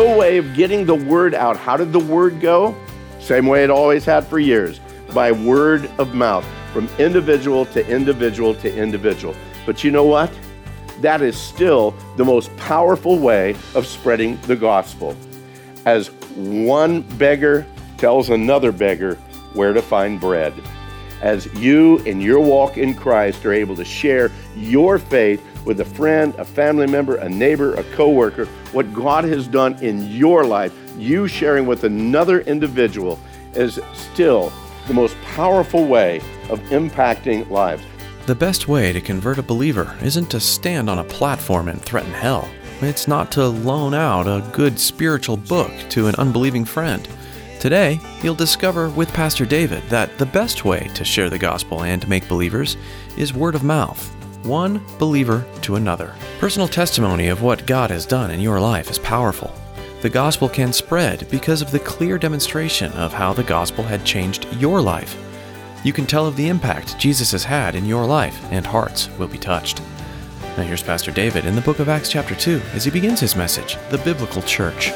no way of getting the word out. How did the word go? Same way it always had for years by word of mouth, from individual to individual to individual. But you know what? That is still the most powerful way of spreading the gospel. As one beggar tells another beggar where to find bread. As you in your walk in Christ are able to share your faith with a friend, a family member, a neighbor, a coworker, what God has done in your life, you sharing with another individual is still the most powerful way of impacting lives. The best way to convert a believer isn't to stand on a platform and threaten hell. It's not to loan out a good spiritual book to an unbelieving friend. Today, you'll discover with Pastor David that the best way to share the gospel and make believers is word of mouth, one believer to another. Personal testimony of what God has done in your life is powerful. The gospel can spread because of the clear demonstration of how the gospel had changed your life. You can tell of the impact Jesus has had in your life, and hearts will be touched. Now, here's Pastor David in the book of Acts, chapter 2, as he begins his message The Biblical Church.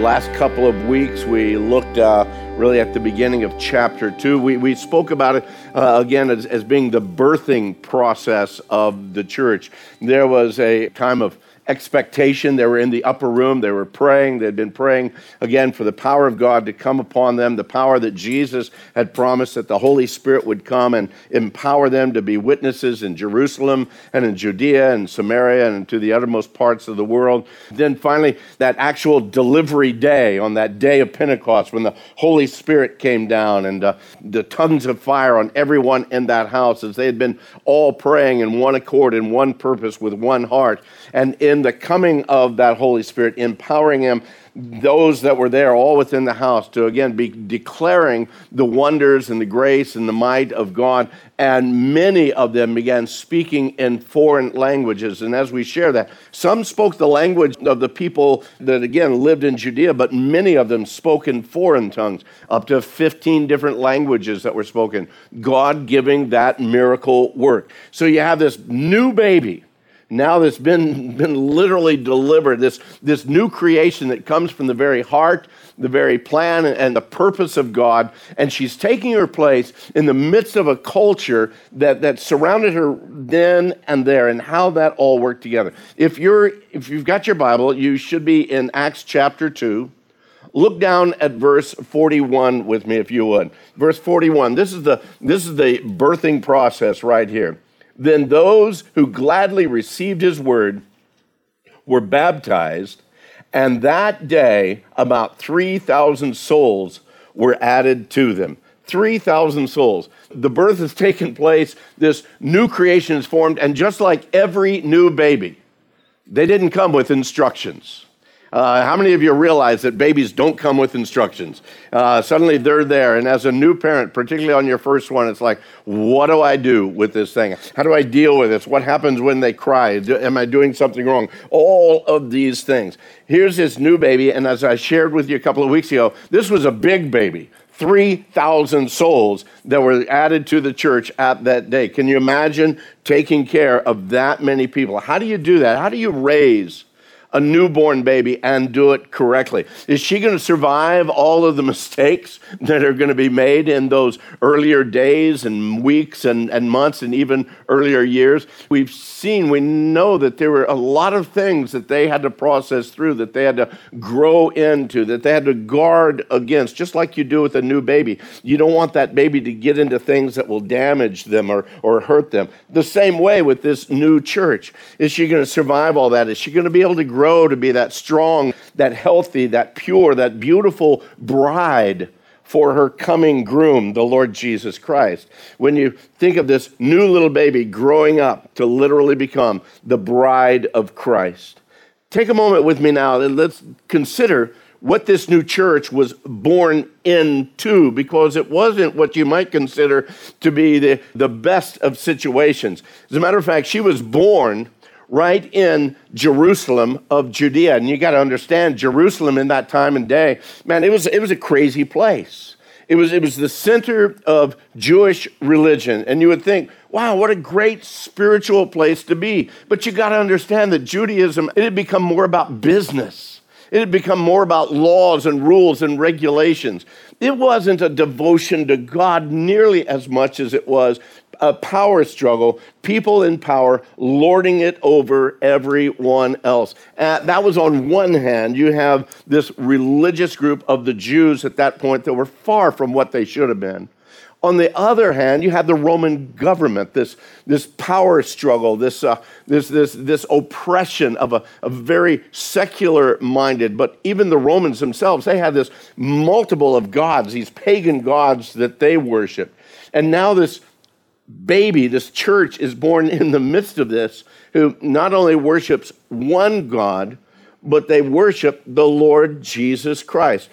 Last couple of weeks, we looked uh, really at the beginning of chapter two. We, we spoke about it uh, again as, as being the birthing process of the church. There was a time of expectation. They were in the upper room. They were praying. They'd been praying again for the power of God to come upon them, the power that Jesus had promised that the Holy Spirit would come and empower them to be witnesses in Jerusalem and in Judea and Samaria and to the uttermost parts of the world. Then finally, that actual delivery day on that day of Pentecost when the Holy Spirit came down and uh, the tongues of fire on everyone in that house as they had been all praying in one accord, in one purpose, with one heart. And in the coming of that Holy Spirit, empowering him, those that were there, all within the house, to again be declaring the wonders and the grace and the might of God. And many of them began speaking in foreign languages. And as we share that, some spoke the language of the people that again lived in Judea, but many of them spoke in foreign tongues, up to 15 different languages that were spoken. God giving that miracle work. So you have this new baby now that's been, been literally delivered, this, this new creation that comes from the very heart, the very plan, and the purpose of God. And she's taking her place in the midst of a culture that, that surrounded her then and there, and how that all worked together. If, you're, if you've got your Bible, you should be in Acts chapter 2. Look down at verse 41 with me, if you would. Verse 41. This is the, this is the birthing process right here. Then those who gladly received his word were baptized, and that day about 3,000 souls were added to them. 3,000 souls. The birth has taken place, this new creation is formed, and just like every new baby, they didn't come with instructions. Uh, how many of you realize that babies don't come with instructions? Uh, suddenly they're there, and as a new parent, particularly on your first one, it's like, what do I do with this thing? How do I deal with this? What happens when they cry? Do, am I doing something wrong? All of these things. Here's this new baby, and as I shared with you a couple of weeks ago, this was a big baby. 3,000 souls that were added to the church at that day. Can you imagine taking care of that many people? How do you do that? How do you raise a newborn baby and do it correctly? Is she going to survive all of the mistakes that are going to be made in those earlier days and weeks and, and months and even earlier years? We've seen, we know that there were a lot of things that they had to process through, that they had to grow into, that they had to guard against, just like you do with a new baby. You don't want that baby to get into things that will damage them or, or hurt them. The same way with this new church. Is she going to survive all that? Is she going to be able to grow? Grow to be that strong, that healthy, that pure, that beautiful bride for her coming groom, the Lord Jesus Christ. When you think of this new little baby growing up to literally become the bride of Christ, take a moment with me now and let's consider what this new church was born into because it wasn't what you might consider to be the, the best of situations. As a matter of fact, she was born right in Jerusalem of Judea. And you got to understand, Jerusalem in that time and day, man, it was, it was a crazy place. It was, it was the center of Jewish religion. And you would think, wow, what a great spiritual place to be. But you got to understand that Judaism, it had become more about business. It had become more about laws and rules and regulations. It wasn't a devotion to God nearly as much as it was a power struggle, people in power lording it over everyone else. Uh, that was on one hand, you have this religious group of the Jews at that point that were far from what they should have been. On the other hand, you have the Roman government, this, this power struggle, this, uh, this, this, this oppression of a, a very secular minded, but even the Romans themselves, they had this multiple of gods, these pagan gods that they worshiped. And now this baby, this church, is born in the midst of this, who not only worships one God, but they worship the Lord Jesus Christ.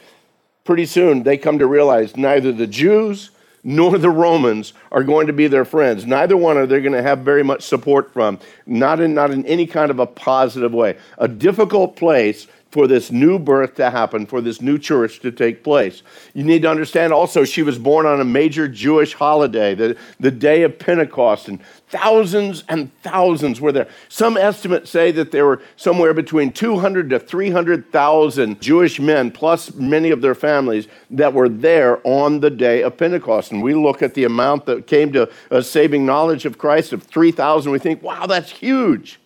Pretty soon, they come to realize neither the Jews nor the Romans are going to be their friends. Neither one are they going to have very much support from, not in, not in any kind of a positive way. A difficult place for this new birth to happen, for this new church to take place. You need to understand also, she was born on a major Jewish holiday, the, the day of Pentecost, and thousands and thousands were there. Some estimates say that there were somewhere between 200 to 300,000 Jewish men, plus many of their families, that were there on the day of Pentecost. And we look at the amount that came to a saving knowledge of Christ of 3,000, we think, wow, that's huge.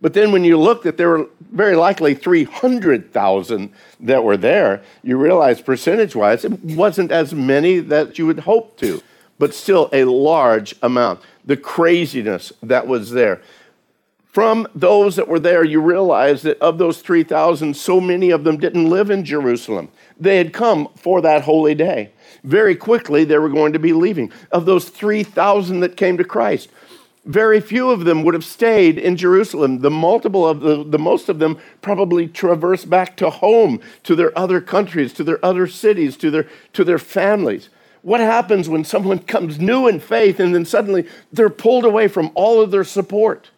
But then when you look that there were very likely 300,000 that were there, you realize percentage wise, it wasn't as many that you would hope to, but still a large amount. The craziness that was there. From those that were there, you realize that of those 3,000, so many of them didn't live in Jerusalem. They had come for that holy day. Very quickly, they were going to be leaving. Of those 3,000 that came to Christ, very few of them would have stayed in Jerusalem. The multiple of the, the most of them probably traversed back to home, to their other countries, to their other cities, to their, to their families. What happens when someone comes new in faith and then suddenly they're pulled away from all of their support?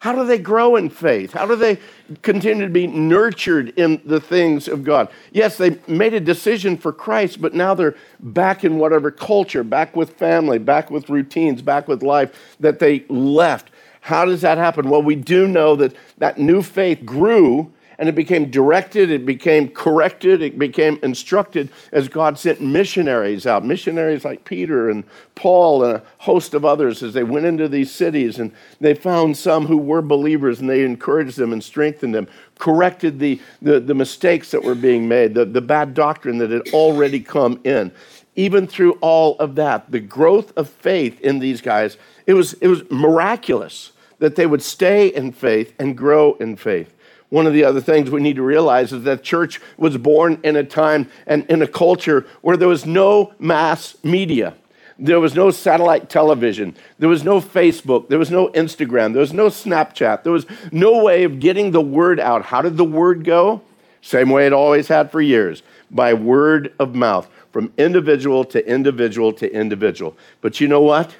How do they grow in faith? How do they continue to be nurtured in the things of God? Yes, they made a decision for Christ, but now they're back in whatever culture, back with family, back with routines, back with life that they left. How does that happen? Well, we do know that that new faith grew and it became directed, it became corrected, it became instructed as God sent missionaries out. Missionaries like Peter and Paul and a host of others as they went into these cities and they found some who were believers and they encouraged them and strengthened them, corrected the, the, the mistakes that were being made, the, the bad doctrine that had already come in. Even through all of that, the growth of faith in these guys, it was, it was miraculous that they would stay in faith and grow in faith. One of the other things we need to realize is that church was born in a time and in a culture where there was no mass media. There was no satellite television. There was no Facebook. There was no Instagram. There was no Snapchat. There was no way of getting the word out. How did the word go? Same way it always had for years by word of mouth, from individual to individual to individual. But you know what?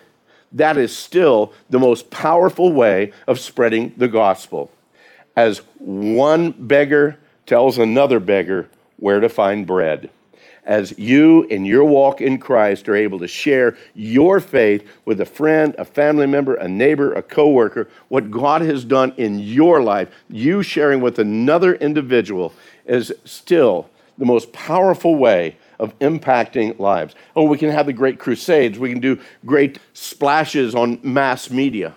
That is still the most powerful way of spreading the gospel as one beggar tells another beggar where to find bread. as you in your walk in Christ are able to share your faith with a friend, a family member, a neighbor, a coworker, what God has done in your life, you sharing with another individual is still the most powerful way of impacting lives. Oh, we can have the great crusades, we can do great splashes on mass media.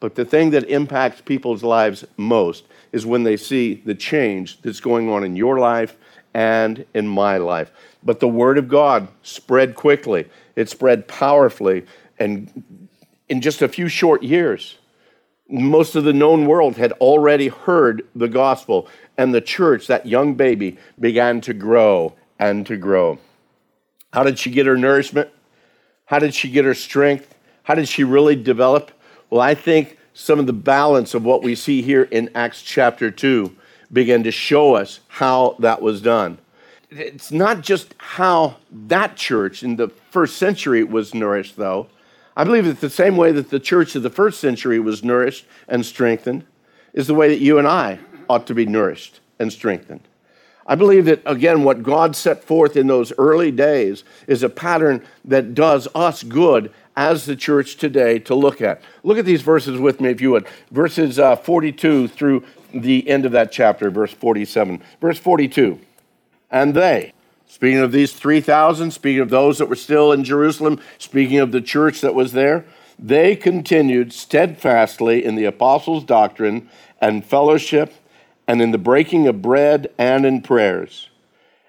But the thing that impacts people's lives most is when they see the change that's going on in your life and in my life. But the Word of God spread quickly, it spread powerfully, and in just a few short years, most of the known world had already heard the gospel, and the church, that young baby, began to grow and to grow. How did she get her nourishment? How did she get her strength? How did she really develop? Well, I think some of the balance of what we see here in Acts chapter 2 began to show us how that was done. It's not just how that church in the first century was nourished, though. I believe that the same way that the church of the first century was nourished and strengthened is the way that you and I ought to be nourished and strengthened. I believe that, again, what God set forth in those early days is a pattern that does us good as the church today to look at. Look at these verses with me, if you would. Verses uh, 42 through the end of that chapter, verse 47. Verse 42. And they, speaking of these 3,000, speaking of those that were still in Jerusalem, speaking of the church that was there, they continued steadfastly in the apostles' doctrine and fellowship and in the breaking of bread and in prayers.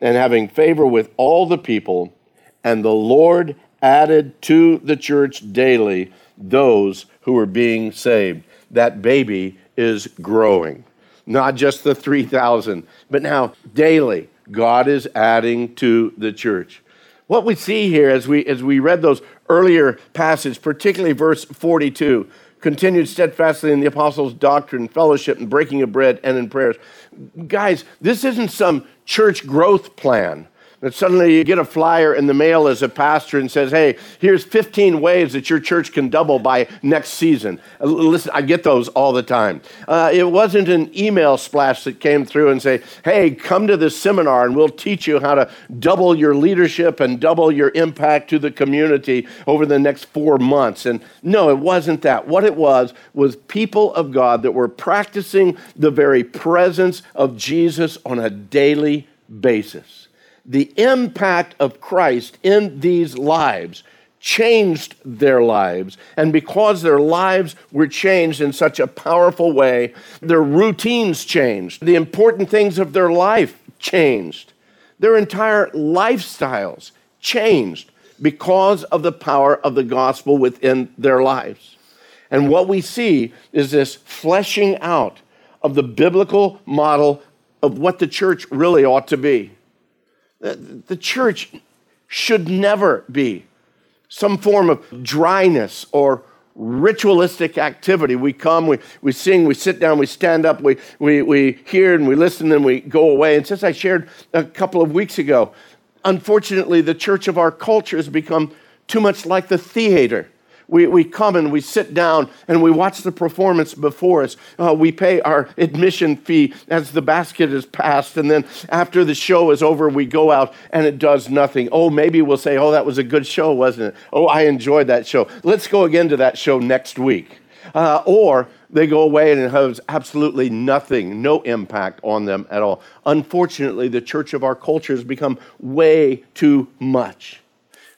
and having favor with all the people. And the Lord added to the church daily those who were being saved. That baby is growing. Not just the 3,000, but now daily, God is adding to the church. What we see here as we, as we read those earlier passages, particularly verse 42, continued steadfastly in the apostles' doctrine, fellowship, and breaking of bread, and in prayers. Guys, this isn't some church growth plan that suddenly you get a flyer in the mail as a pastor and says, hey, here's 15 ways that your church can double by next season. Uh, listen, I get those all the time. Uh, it wasn't an email splash that came through and say, hey, come to this seminar and we'll teach you how to double your leadership and double your impact to the community over the next four months. And no, it wasn't that. What it was was people of God that were practicing the very presence of Jesus on a daily basis the impact of Christ in these lives changed their lives. And because their lives were changed in such a powerful way, their routines changed. The important things of their life changed. Their entire lifestyles changed because of the power of the gospel within their lives. And what we see is this fleshing out of the biblical model of what the church really ought to be. The church should never be some form of dryness or ritualistic activity. We come, we, we sing, we sit down, we stand up, we, we, we hear and we listen, and we go away. And since I shared a couple of weeks ago, unfortunately, the church of our culture has become too much like the theater we, we come and we sit down and we watch the performance before us. Uh, we pay our admission fee as the basket is passed. And then after the show is over, we go out and it does nothing. Oh, maybe we'll say, oh, that was a good show, wasn't it? Oh, I enjoyed that show. Let's go again to that show next week. Uh, or they go away and it has absolutely nothing, no impact on them at all. Unfortunately, the church of our culture has become way too much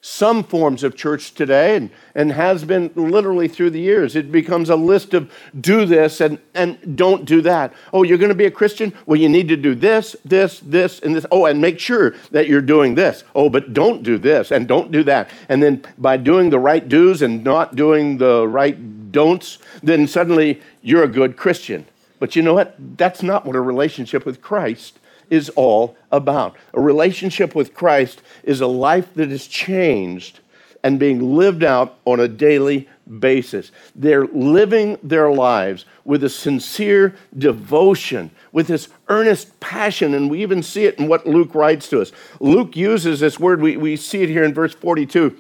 some forms of church today and, and has been literally through the years. It becomes a list of do this and, and don't do that. Oh, you're going to be a Christian? Well, you need to do this, this, this, and this. Oh, and make sure that you're doing this. Oh, but don't do this and don't do that. And then by doing the right do's and not doing the right don'ts, then suddenly you're a good Christian. But you know what? That's not what a relationship with Christ is all about. A relationship with Christ is a life that is changed and being lived out on a daily basis. They're living their lives with a sincere devotion, with this earnest passion, and we even see it in what Luke writes to us. Luke uses this word, we, we see it here in verse 42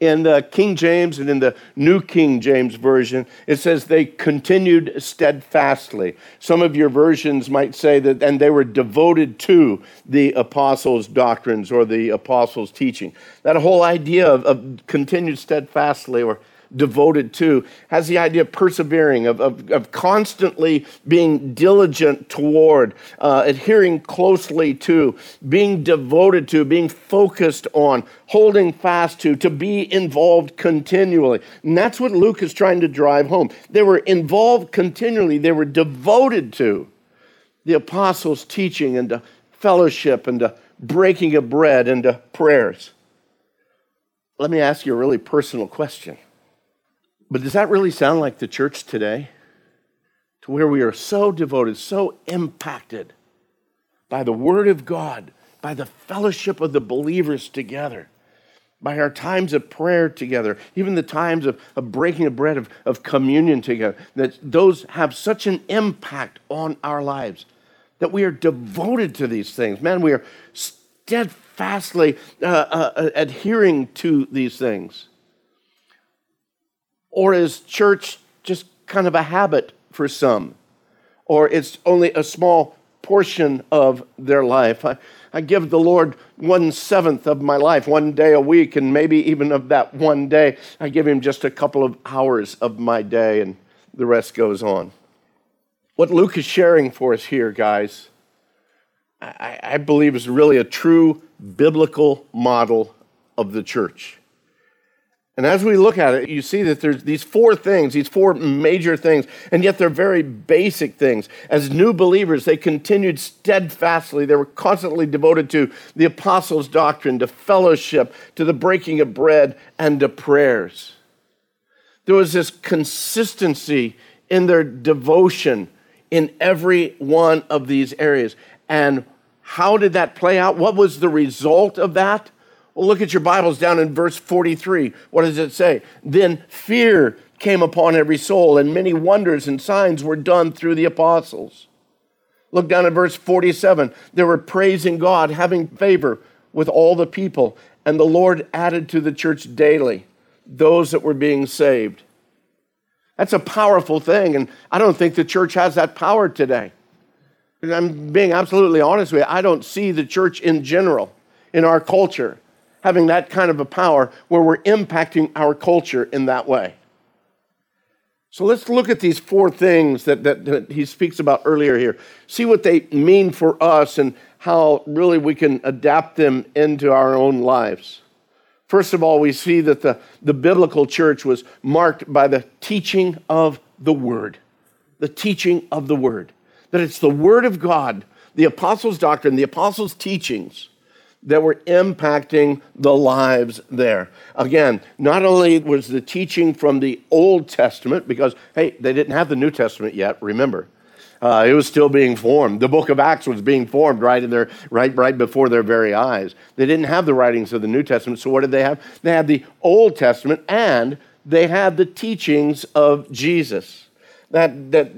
in the King James and in the New King James Version, it says they continued steadfastly. Some of your versions might say that, and they were devoted to the apostles' doctrines or the apostles' teaching. That whole idea of, of continued steadfastly or devoted to, has the idea of persevering, of, of, of constantly being diligent toward, uh, adhering closely to, being devoted to, being focused on, holding fast to, to be involved continually. And that's what Luke is trying to drive home. They were involved continually, they were devoted to the apostles' teaching and to fellowship and to breaking of bread and to prayers. Let me ask you a really personal question. But does that really sound like the church today? To where we are so devoted, so impacted by the Word of God, by the fellowship of the believers together, by our times of prayer together, even the times of, of breaking of bread, of, of communion together, that those have such an impact on our lives that we are devoted to these things. Man, we are steadfastly uh, uh, adhering to these things. Or is church just kind of a habit for some? Or it's only a small portion of their life? I, I give the Lord one seventh of my life, one day a week, and maybe even of that one day, I give Him just a couple of hours of my day, and the rest goes on. What Luke is sharing for us here, guys, I, I believe is really a true biblical model of the church. And as we look at it, you see that there's these four things, these four major things, and yet they're very basic things. As new believers, they continued steadfastly. They were constantly devoted to the apostles' doctrine, to fellowship, to the breaking of bread, and to prayers. There was this consistency in their devotion in every one of these areas. And how did that play out? What was the result of that? Well, look at your Bibles down in verse 43. What does it say? Then fear came upon every soul, and many wonders and signs were done through the apostles. Look down at verse 47. They were praising God, having favor with all the people, and the Lord added to the church daily those that were being saved. That's a powerful thing, and I don't think the church has that power today. I'm being absolutely honest with you. I don't see the church in general in our culture having that kind of a power where we're impacting our culture in that way. So let's look at these four things that, that, that, he speaks about earlier here. See what they mean for us and how really we can adapt them into our own lives. First of all, we see that the, the biblical church was marked by the teaching of the Word. The teaching of the Word. That it's the Word of God, the apostles' doctrine, the apostles' teachings that were impacting the lives there. Again, not only was the teaching from the Old Testament, because, hey, they didn't have the New Testament yet, remember. Uh, it was still being formed. The book of Acts was being formed right in their right right before their very eyes. They didn't have the writings of the New Testament, so what did they have? They had the Old Testament and they had the teachings of Jesus. That that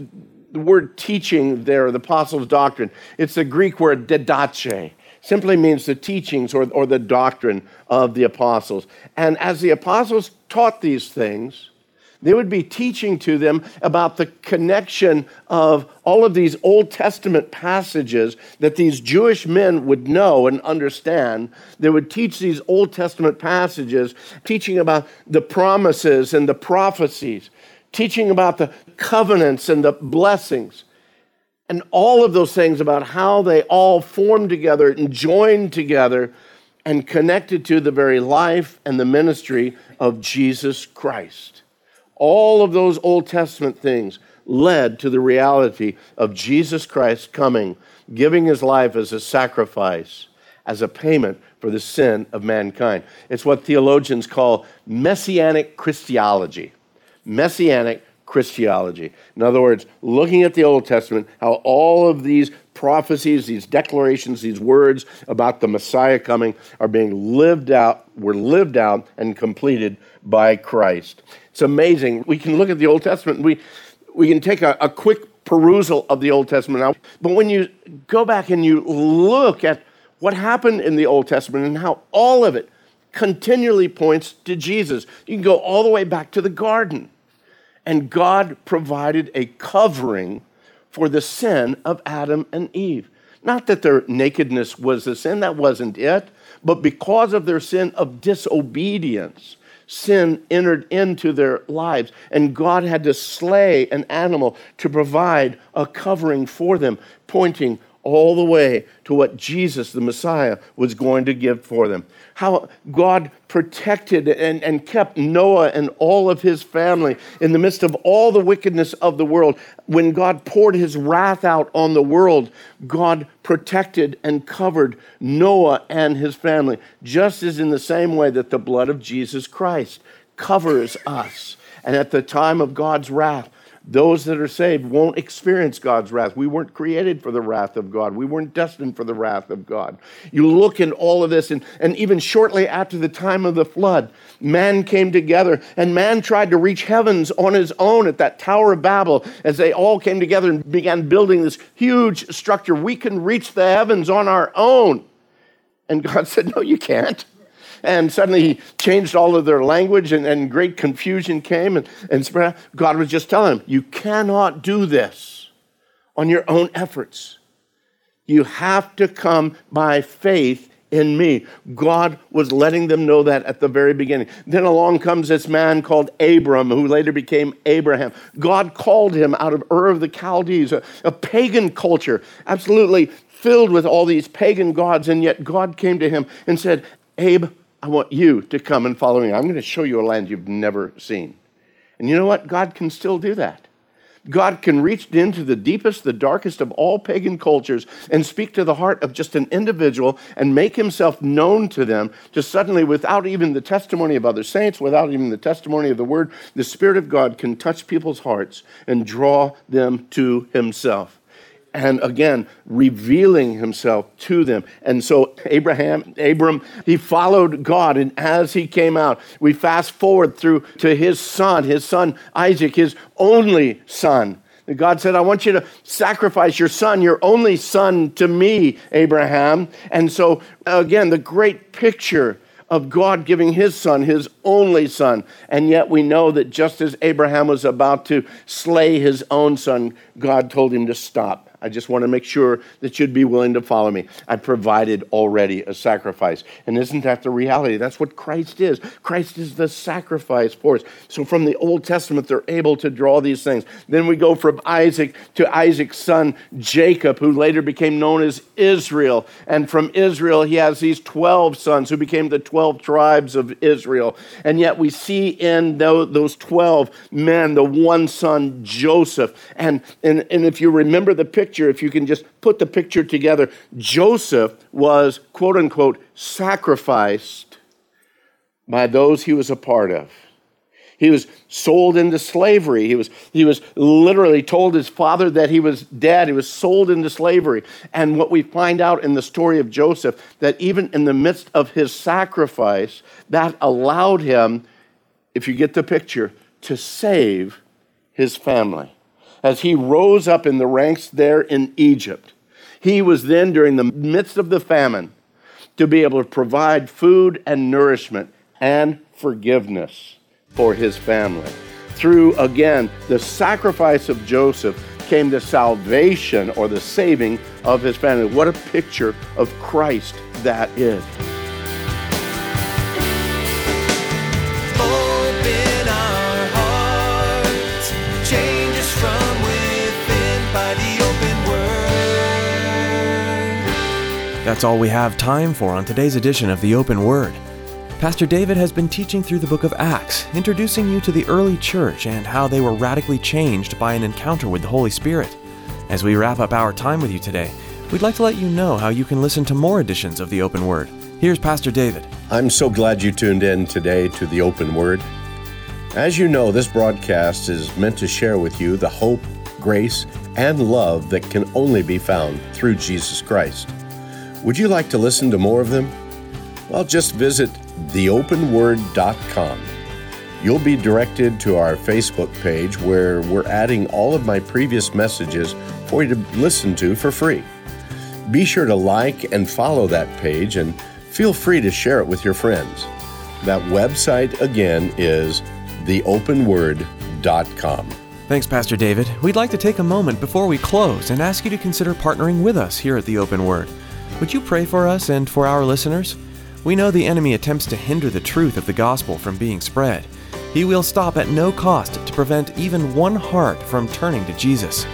the word teaching there, the apostles' doctrine, it's the Greek word didache simply means the teachings or, or the doctrine of the apostles. And as the apostles taught these things, they would be teaching to them about the connection of all of these Old Testament passages that these Jewish men would know and understand. They would teach these Old Testament passages, teaching about the promises and the prophecies, teaching about the covenants and the blessings and all of those things about how they all formed together and joined together and connected to the very life and the ministry of Jesus Christ. All of those Old Testament things led to the reality of Jesus Christ coming, giving his life as a sacrifice, as a payment for the sin of mankind. It's what theologians call messianic Christology. Messianic Christology. In other words, looking at the Old Testament, how all of these prophecies, these declarations, these words about the Messiah coming are being lived out, were lived out and completed by Christ. It's amazing. We can look at the Old Testament we, we can take a, a quick perusal of the Old Testament now. But when you go back and you look at what happened in the Old Testament and how all of it continually points to Jesus, you can go all the way back to the garden. And God provided a covering for the sin of Adam and Eve. Not that their nakedness was the sin, that wasn't it, but because of their sin of disobedience, sin entered into their lives, and God had to slay an animal to provide a covering for them, pointing all the way to what Jesus, the Messiah, was going to give for them. How God protected and, and kept Noah and all of his family in the midst of all the wickedness of the world. When God poured his wrath out on the world, God protected and covered Noah and his family, just as in the same way that the blood of Jesus Christ covers us. And at the time of God's wrath, those that are saved won't experience God's wrath. We weren't created for the wrath of God. We weren't destined for the wrath of God. You look in all of this, and, and even shortly after the time of the flood, man came together, and man tried to reach heavens on his own at that Tower of Babel as they all came together and began building this huge structure. We can reach the heavens on our own. And God said, No, you can't and suddenly he changed all of their language, and, and great confusion came. And, and God was just telling him, You cannot do this on your own efforts. You have to come by faith in me. God was letting them know that at the very beginning. Then along comes this man called Abram, who later became Abraham. God called him out of Ur of the Chaldees, a, a pagan culture, absolutely filled with all these pagan gods, and yet God came to him and said, Abe, I want you to come and follow me. I'm going to show you a land you've never seen. And you know what? God can still do that. God can reach into the deepest, the darkest of all pagan cultures and speak to the heart of just an individual and make himself known to them, just suddenly, without even the testimony of other saints, without even the testimony of the word, the Spirit of God can touch people's hearts and draw them to himself and again revealing himself to them and so abraham abram he followed god and as he came out we fast forward through to his son his son isaac his only son God said, I want you to sacrifice your son, your only son, to me, Abraham. And so, again, the great picture of God giving his son, his only son. And yet we know that just as Abraham was about to slay his own son, God told him to stop. I just want to make sure that you'd be willing to follow me. I provided already a sacrifice. And isn't that the reality? That's what Christ is. Christ is the sacrifice for us. So from the Old Testament, they're able to draw these things. Then we go from Isaac to Isaac's son, Jacob, who later became known as Israel. And from Israel, he has these 12 sons who became the 12 tribes of Israel. And yet we see in those 12 men the one son, Joseph. And, and, and if you remember the picture, picture, if you can just put the picture together, Joseph was, quote unquote, sacrificed by those he was a part of. He was sold into slavery. He was, he was literally told his father that he was dead. He was sold into slavery. And what we find out in the story of Joseph, that even in the midst of his sacrifice, that allowed him, if you get the picture, to save his family as he rose up in the ranks there in Egypt. He was then, during the midst of the famine, to be able to provide food and nourishment and forgiveness for his family. Through, again, the sacrifice of Joseph came the salvation or the saving of his family. What a picture of Christ that is. That's all we have time for on today's edition of The Open Word. Pastor David has been teaching through the book of Acts, introducing you to the early church and how they were radically changed by an encounter with the Holy Spirit. As we wrap up our time with you today, we'd like to let you know how you can listen to more editions of The Open Word. Here's Pastor David. I'm so glad you tuned in today to The Open Word. As you know, this broadcast is meant to share with you the hope grace and love that can only be found through Jesus Christ. Would you like to listen to more of them? Well, just visit theopenword.com. You'll be directed to our Facebook page where we're adding all of my previous messages for you to listen to for free. Be sure to like and follow that page and feel free to share it with your friends. That website again is theopenword.com. Thanks, Pastor David. We'd like to take a moment before we close and ask you to consider partnering with us here at the Open Word. Would you pray for us and for our listeners? We know the enemy attempts to hinder the truth of the gospel from being spread. He will stop at no cost to prevent even one heart from turning to Jesus.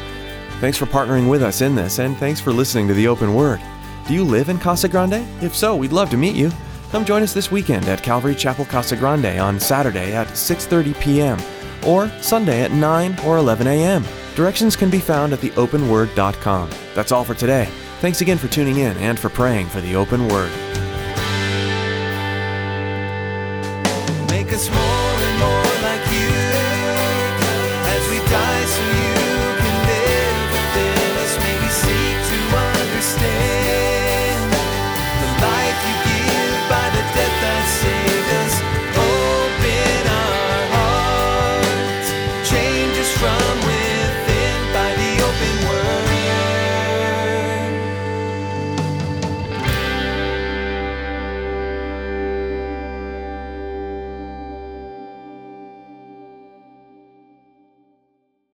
Thanks for partnering with us in this, and thanks for listening to the Open Word. Do you live in Casa Grande? If so, we'd love to meet you. Come join us this weekend at Calvary Chapel Casa Grande on Saturday at 6:30 p.m. or Sunday at 9 or 11 a.m. Directions can be found at theopenword.com. That's all for today. Thanks again for tuning in and for praying for the Open Word.